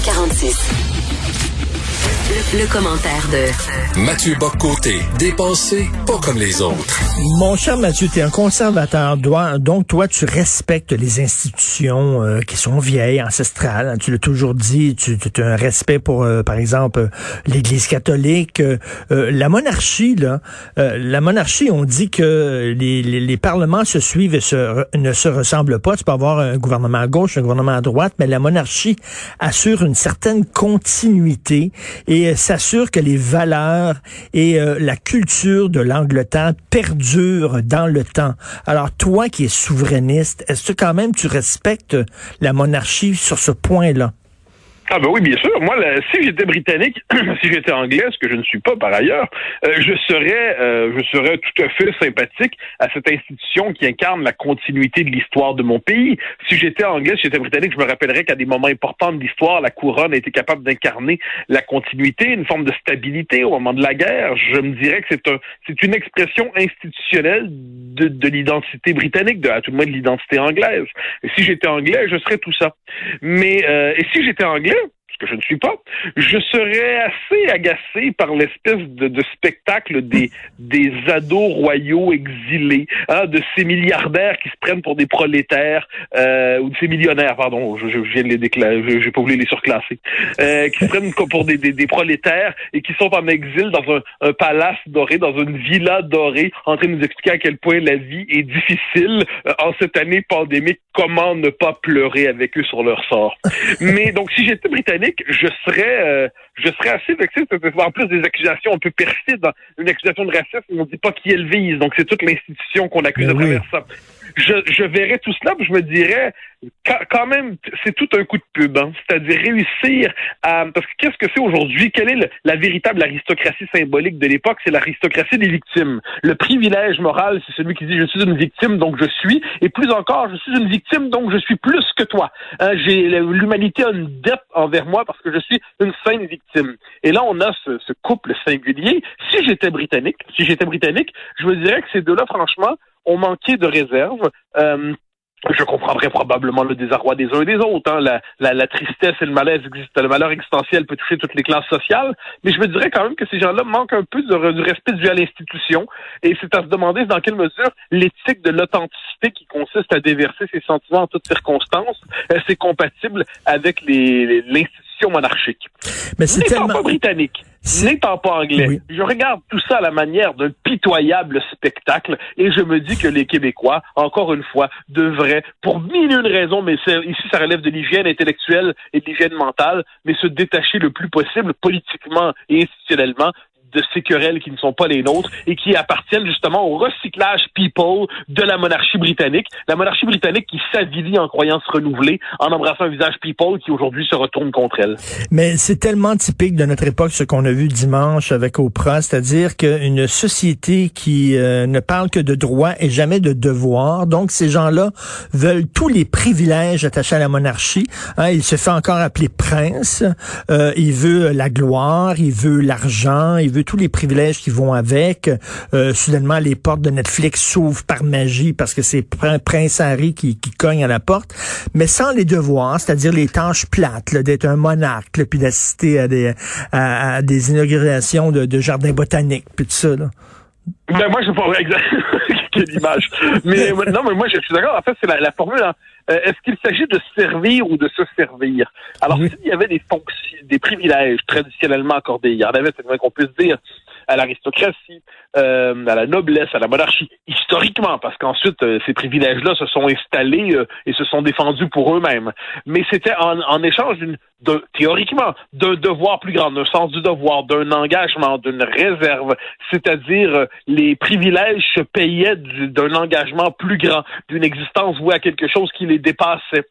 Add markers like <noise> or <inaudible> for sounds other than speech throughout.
346. Le, commentaire de Mathieu Boccoté, dépensé pas comme les autres. Mon cher Mathieu, tu es un conservateur, donc toi tu respectes les institutions euh, qui sont vieilles, ancestrales. Hein. tu l'as toujours dit, tu, tu, as un respect pour, euh, par exemple, euh, l'Église catholique. la monarchie, là, la monarchie, on dit que les, les, parlements se suivent et se, ne se ressemblent pas. Tu peux avoir un gouvernement à gauche, un gouvernement à droite, mais la monarchie assure une certaine continuité et et s'assure que les valeurs et euh, la culture de l'Angleterre perdurent dans le temps. Alors toi qui es souverainiste, est-ce que quand même tu respectes la monarchie sur ce point-là? Ah ben oui, bien sûr. Moi, si j'étais britannique, <clears throat> si j'étais anglais, ce que je ne suis pas par ailleurs, euh, je serais, euh, je serais tout à fait sympathique à cette institution qui incarne la continuité de l'histoire de mon pays. Si j'étais anglais, si j'étais britannique, je me rappellerais qu'à des moments importants de l'histoire, la couronne a été capable d'incarner la continuité, une forme de stabilité au moment de la guerre. Je me dirais que c'est un, c'est une expression institutionnelle de, de l'identité britannique, de, à tout le moins de l'identité anglaise. Et si j'étais anglais, je serais tout ça. Mais euh, et si j'étais anglais, que je ne suis pas, je serais assez agacé par l'espèce de, spectacle des, des ados royaux exilés, hein, de ces milliardaires qui se prennent pour des prolétaires, euh, ou de ces millionnaires, pardon, je, je viens de les déclarer, je n'ai pas voulu les surclasser, euh, qui se prennent pour des, des, des, prolétaires et qui sont en exil dans un, un, palace doré, dans une villa dorée, en train de nous expliquer à quel point la vie est difficile euh, en cette année pandémique, comment ne pas pleurer avec eux sur leur sort. Mais donc, si j'étais britannique, je serais euh, je serais assez vexé en plus des accusations un peu persides, une accusation de racisme, on ne dit pas qui elle vise, donc c'est toute l'institution qu'on accuse à travers ça. Je, je verrais tout cela, puis je me dirais, quand même, c'est tout un coup de pub, hein. c'est-à-dire réussir à... Parce que qu'est-ce que c'est aujourd'hui? Quelle est la véritable aristocratie symbolique de l'époque? C'est l'aristocratie des victimes. Le privilège moral, c'est celui qui dit je suis une victime, donc je suis, et plus encore, je suis une victime, donc je suis plus que toi. Hein, j'ai L'humanité a une dette envers moi parce que je suis une sainte victime. Et là, on a ce, ce couple singulier. Si j'étais britannique, si j'étais britannique, je me dirais que ces deux-là, franchement, ont manqué de réserve. Euh, je comprendrais probablement le désarroi des uns et des autres. Hein. La, la, la, tristesse et le malaise existent. Le malheur existentiel peut toucher toutes les classes sociales. Mais je me dirais quand même que ces gens-là manquent un peu de, du respect dû à l'institution. Et c'est à se demander dans quelle mesure l'éthique de l'authenticité qui consiste à déverser ses sentiments en toutes circonstances, euh, c'est compatible avec l'institution monarchique. Mais c'est tellement... britannique n'étant pas anglais, je regarde tout ça à la manière d'un pitoyable spectacle et je me dis que les Québécois, encore une fois, devraient, pour mille et une raisons, mais ici ça relève de l'hygiène intellectuelle et de l'hygiène mentale, mais se détacher le plus possible politiquement et institutionnellement de ces querelles qui ne sont pas les nôtres et qui appartiennent justement au recyclage people de la monarchie britannique. La monarchie britannique qui s'avilit en croyances renouvelées, en embrassant un visage people qui aujourd'hui se retourne contre elle. Mais c'est tellement typique de notre époque ce qu'on a vu dimanche avec Oprah, c'est-à-dire qu'une société qui euh, ne parle que de droits et jamais de devoirs. Donc ces gens-là veulent tous les privilèges attachés à la monarchie. Hein, il se fait encore appeler prince. Euh, il veut la gloire, il veut l'argent, il veut tous les privilèges qui vont avec. Euh, soudainement, les portes de Netflix s'ouvrent par magie parce que c'est Prince Harry qui, cogne à la porte, mais sans les devoirs, c'est-à-dire les tâches plates, d'être un monarque, puis d'assister à des, des inaugurations de, jardins botaniques, puis tout ça. Là. Ben moi, je pas <laughs> quelle image. Mais <laughs> non, mais moi, je suis d'accord. En fait, c'est la, la, formule. Hein. Euh, est-ce qu'il s'agit de servir ou de se servir? Alors, s'il y avait des fonctions, des privilèges traditionnellement accordés, il y en avait, c'est vrai qu'on puisse dire à l'aristocratie, euh, à la noblesse, à la monarchie, historiquement, parce qu'ensuite, euh, ces privilèges-là se sont installés euh, et se sont défendus pour eux-mêmes. Mais c'était en, échange d'une, théoriquement, d'un devoir plus grand, d'un sens du devoir, d'un engagement, d'une réserve, c'est-à-dire les privilèges se payaient d'un engagement plus grand, d'une existence vouée à quelque chose qui les dépassait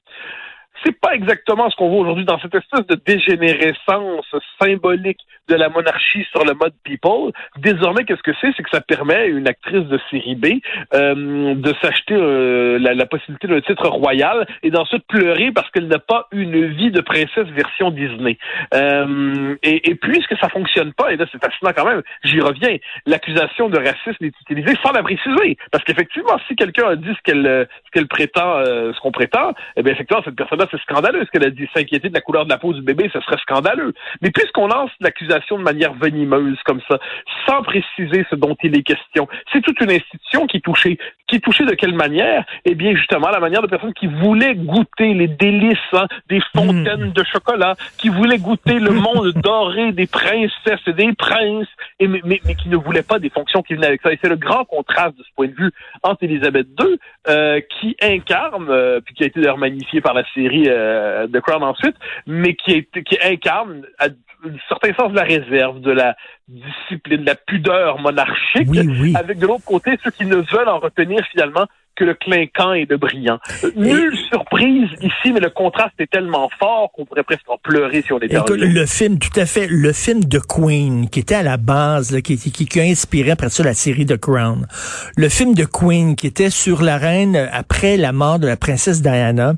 c'est pas exactement ce qu'on voit aujourd'hui dans cette espèce de dégénérescence symbolique de la monarchie sur le mode people. Désormais, qu'est-ce que c'est? C'est que ça permet à une actrice de série B euh, de s'acheter euh, la, possibilité d'un titre royal et d'ensuite pleurer parce qu'elle n'a pas une vie de princesse version Disney. Euh, et, et puisque ça fonctionne pas, et là c'est fascinant quand même, j'y reviens, l'accusation de racisme est utilisée sans la préciser. Parce qu'effectivement, si quelqu'un a dit ce qu'elle ce qu'elle prétend, ce qu'on prétend, eh bien effectivement, cette personne-là c'est scandaleux ce qu'elle a dit. S'inquiéter de la couleur de la peau du bébé, ce serait scandaleux. Mais puisqu'on lance l'accusation de manière venimeuse comme ça, sans préciser ce dont il est question, c'est toute une institution qui est touchée. Qui touchée de quelle manière? Eh bien, justement, la manière de personnes qui voulaient goûter les délices hein, des fontaines hmm. de chocolat, qui voulaient goûter le <laughs> monde doré des princesses et des princes, et, mais, mais, qui ne voulaient pas des fonctions qui venaient avec ça. Et c'est le grand contraste de ce point de vue entre Elisabeth II, euh, qui incarne, euh, puis qui a été d'ailleurs magnifiée par la série euh, The Crown ensuite, mais qui, est, qui incarne à un certain sens de la réserve, de la discipline, de la pudeur monarchique, avec de l'autre côté ceux qui ne veulent en retenir finalement que le clinquant et le brillant. Nulle surprise ici, mais le contraste est tellement fort qu'on pourrait presque en pleurer si on était Écoute, Le film, tout à fait, le film de Queen, qui était à la base, qui, qui, qui, a inspiré après ça la série The Crown. Le film de Queen, qui était sur la reine après la mort de la princesse Diana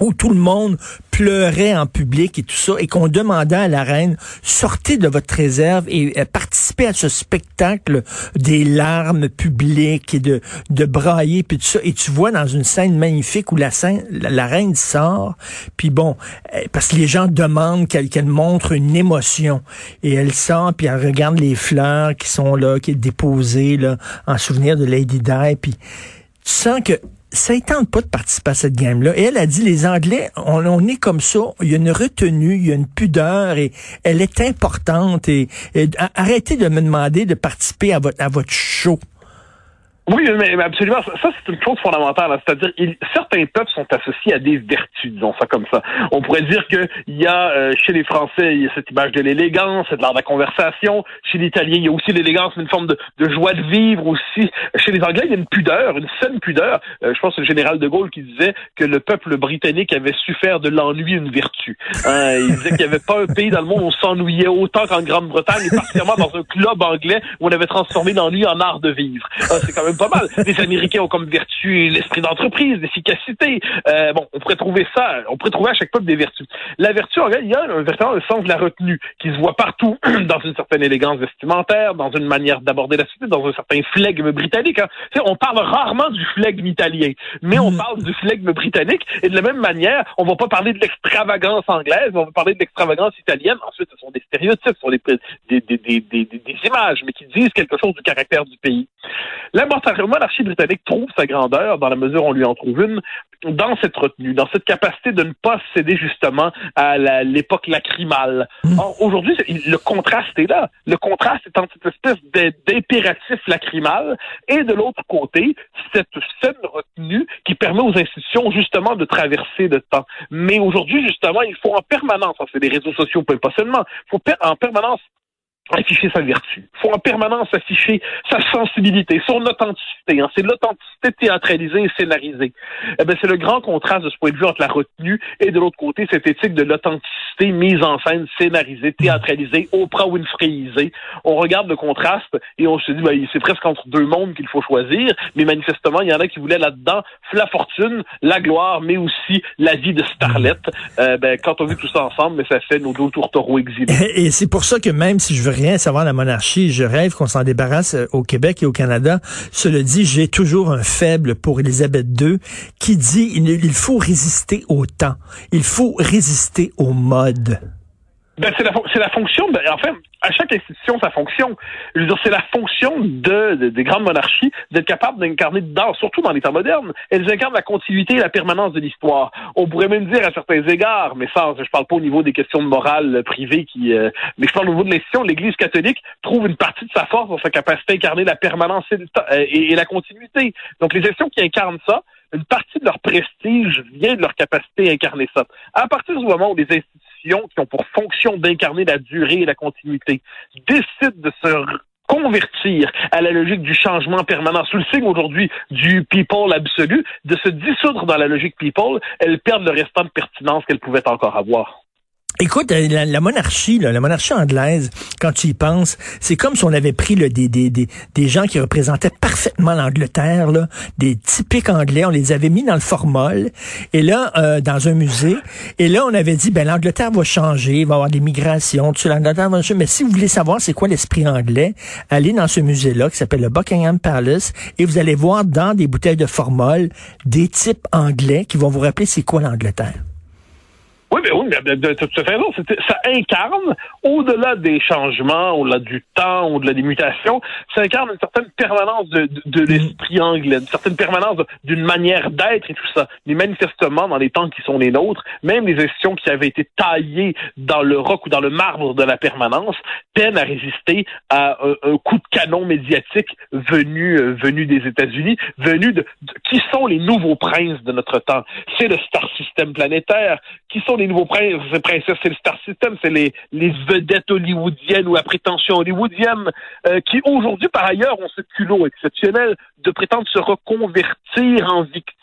où tout le monde pleurait en public et tout ça, et qu'on demandait à la reine, sortez de votre réserve et euh, participez à ce spectacle des larmes publiques et de, de brailler, puis tout ça. Et tu vois dans une scène magnifique où la, reine sort, puis bon, euh, parce que les gens demandent qu'elle qu'elle montre une émotion. Et elle sort, puis elle regarde les fleurs qui sont là, qui est déposées là, en souvenir de Lady Di, puis tu sens que ça ne tente pas de participer à cette game-là. Et elle a dit, les Anglais, on, est comme ça, il y a une retenue, il y a une pudeur, et elle est importante. Et, arrêtez de me demander de participer à votre show. Oui, mais, absolument. Ça, c'est une chose fondamentale. Hein. C'est-à-dire, certains peuples sont associés à des vertus, disons ça comme ça. On pourrait dire qu'il y a, euh, chez les Français, il y a cette image de l'élégance, de l'art de la conversation. Chez l'Italien, il y a aussi l'élégance, une forme de, joie de vivre aussi. Chez les Anglais, il y a une pudeur, une saine pudeur. Euh, je pense que le général de Gaulle qui disait que le peuple britannique avait su faire de l'ennui une vertu. Hein, il disait qu'il n'y avait pas un pays dans le monde où on s'ennuyait autant qu'en Grande-Bretagne, et particulièrement dans un club anglais où on avait transformé l'ennui en art de vivre. Ah, c'est quand même pas mal. Les Américains ont comme vertu l'esprit d'entreprise, l'efficacité. Euh, bon, on pourrait trouver ça, on pourrait trouver à chaque peuple des vertus. La vertu, en il y a un véritablement le sens de la retenue qui se voit partout, <clears throat> dans une certaine élégance vestimentaire, dans une manière d'aborder la société, dans un certain flegme britannique. Hein. On parle rarement du flegme italien, mais on mm. parle du flegme britannique. Et de la même manière, on va pas parler de l'extravagance anglaise, on va parler de l'extravagance italienne. Ensuite, ce sont des stéréotypes, ce sont des, des, des, des, des images, mais qui disent quelque chose du caractère du pays. La monarchie britannique trouve sa grandeur, dans la mesure où on lui en trouve une, dans cette retenue, dans cette capacité de ne pas céder justement à l'époque lacrymale. Hmm. aujourd'hui, le contraste est là. Le contraste est entre cette espèce d'impératif lacrymal et de l'autre côté, cette scène retenue qui permet aux institutions justement de traverser le temps. Mais aujourd'hui, justement, il faut en permanence, c'est des réseaux sociaux, pas seulement, il faut en permanence afficher sa vertu. Il faut en permanence afficher sa sensibilité, son authenticité. Hein. C'est l'authenticité théâtralisée et scénarisée. Eh ben, c'est le grand contraste de ce point de vue entre la retenue et de l'autre côté cette éthique de l'authenticité mise en scène, scénarisée, théâtralisée, Oprah Winfreyisée. On regarde le contraste et on se dit, ben, c'est presque entre deux mondes qu'il faut choisir, mais manifestement, il y en a qui voulaient là-dedans la fortune, la gloire, mais aussi la vie de starlet. Euh, ben, quand on vit tout ça ensemble, mais ça fait nos deux tourtereaux exilés. Et c'est pour ça que même si je veux rien savoir la monarchie. Je rêve qu'on s'en débarrasse euh, au Québec et au Canada. Cela dit, j'ai toujours un faible pour Élisabeth II qui dit il faut résister au temps. Il faut résister au mode. Ben, c'est la, la, fonction, de, en fait, à chaque institution, sa fonction. Je veux dire, c'est la fonction de, des grandes monarchies d'être capable d'incarner dedans, surtout dans l'État moderne. Elles incarnent la continuité et la permanence de l'histoire. On pourrait même dire à certains égards, mais ça, je parle pas au niveau des questions de morale privée, qui, euh, mais je parle au niveau de l'institution, l'Église catholique trouve une partie de sa force dans sa capacité à incarner la permanence et, euh, et la continuité. Donc, les institutions qui incarnent ça, une partie de leur prestige vient de leur capacité à incarner ça. À partir du moment où les institutions qui ont pour fonction d'incarner la durée et la continuité décident de se convertir à la logique du changement permanent sous le signe aujourd'hui du people absolu, de se dissoudre dans la logique people, elles perdent le restant de pertinence qu'elles pouvaient encore avoir. Écoute, euh, la, monarchie, la monarchie anglaise, quand tu y penses, c'est comme si on avait pris des, des, des, des, gens qui représentaient parfaitement l'Angleterre, des typiques anglais, on les avait mis dans le formol, et là, euh, dans un musée, et là, on avait dit, ben l'Angleterre va changer, il va y avoir des migrations, tout l'Angleterre va changer, mais si vous voulez savoir c'est quoi l'esprit anglais, allez dans ce musée-là qui s'appelle le Buckingham Palace, et vous allez voir dans des bouteilles de formol des types anglais qui vont vous rappeler c'est quoi l'Angleterre. Oui, mais oui, mais de, toute façon, ça incarne, au-delà des changements, au-delà du temps, au-delà des mutations, ça incarne une certaine permanence de, de, l'esprit anglais, une certaine permanence d'une manière d'être et tout ça. Mais manifestement, dans les temps qui sont les nôtres, même les institutions qui avaient été taillées dans le roc ou dans le marbre de la permanence peinent à résister à un, coup de canon médiatique venu, euh, venu des États-Unis, venu de, qui sont les nouveaux princes de notre temps. C'est le star system planétaire. Qui sont les nouveaux princes? C'est le star system, c'est les, les vedettes hollywoodiennes ou à prétention hollywoodienne, euh, qui aujourd'hui, par ailleurs, ont ce culot exceptionnel de prétendre se reconvertir en victime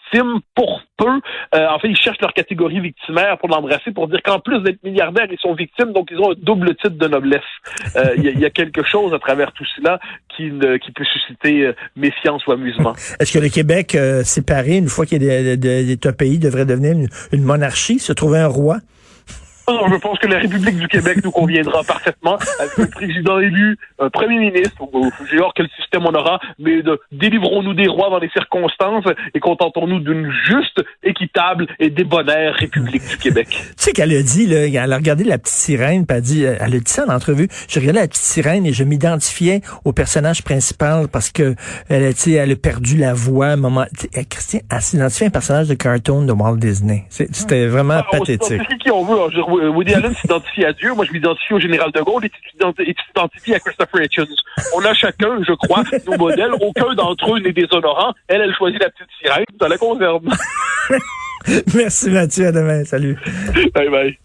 pour peu. Euh, en fait, ils cherchent leur catégorie victimaire pour l'embrasser, pour dire qu'en plus d'être milliardaires, ils sont victimes, donc ils ont un double titre de noblesse. Euh, il y, a quelque chose à travers tout cela qui, peut susciter euh, méfiance ou amusement. Est-ce que le Québec séparé, une fois qu'il est un pays, devrait devenir une monarchie, se trouver un roi? Je pense que la République du Québec nous conviendra parfaitement avec un président élu, un premier ministre, j'ai hors quel système on aura, mais de, délivrons-nous des rois dans les circonstances et contentons-nous d'une juste, équitable et débonnaire République du Québec. Tu sais qu'elle a dit, là, elle a regardé la petite sirène, puis elle a dit, elle a dit ça en entrevue, j'ai regardé la petite sirène et je m'identifiais au personnage principal parce que elle, elle a perdu la voix à un moment. Christian, elle s'identifiait à un personnage de cartoon de Walt Disney. C'était vraiment ah, pathétique. qui on veut, hein, euh, Woody Allen s'identifie à Dieu, moi je m'identifie au général de Gaulle et tu t'identifies à Christopher Hitchens. On a chacun, je crois, <laughs> nos modèles. Aucun d'entre eux n'est déshonorant. Elle, elle choisit la petite sirène, ça la conserve. <laughs> Merci Mathieu, à demain. Salut. Bye bye.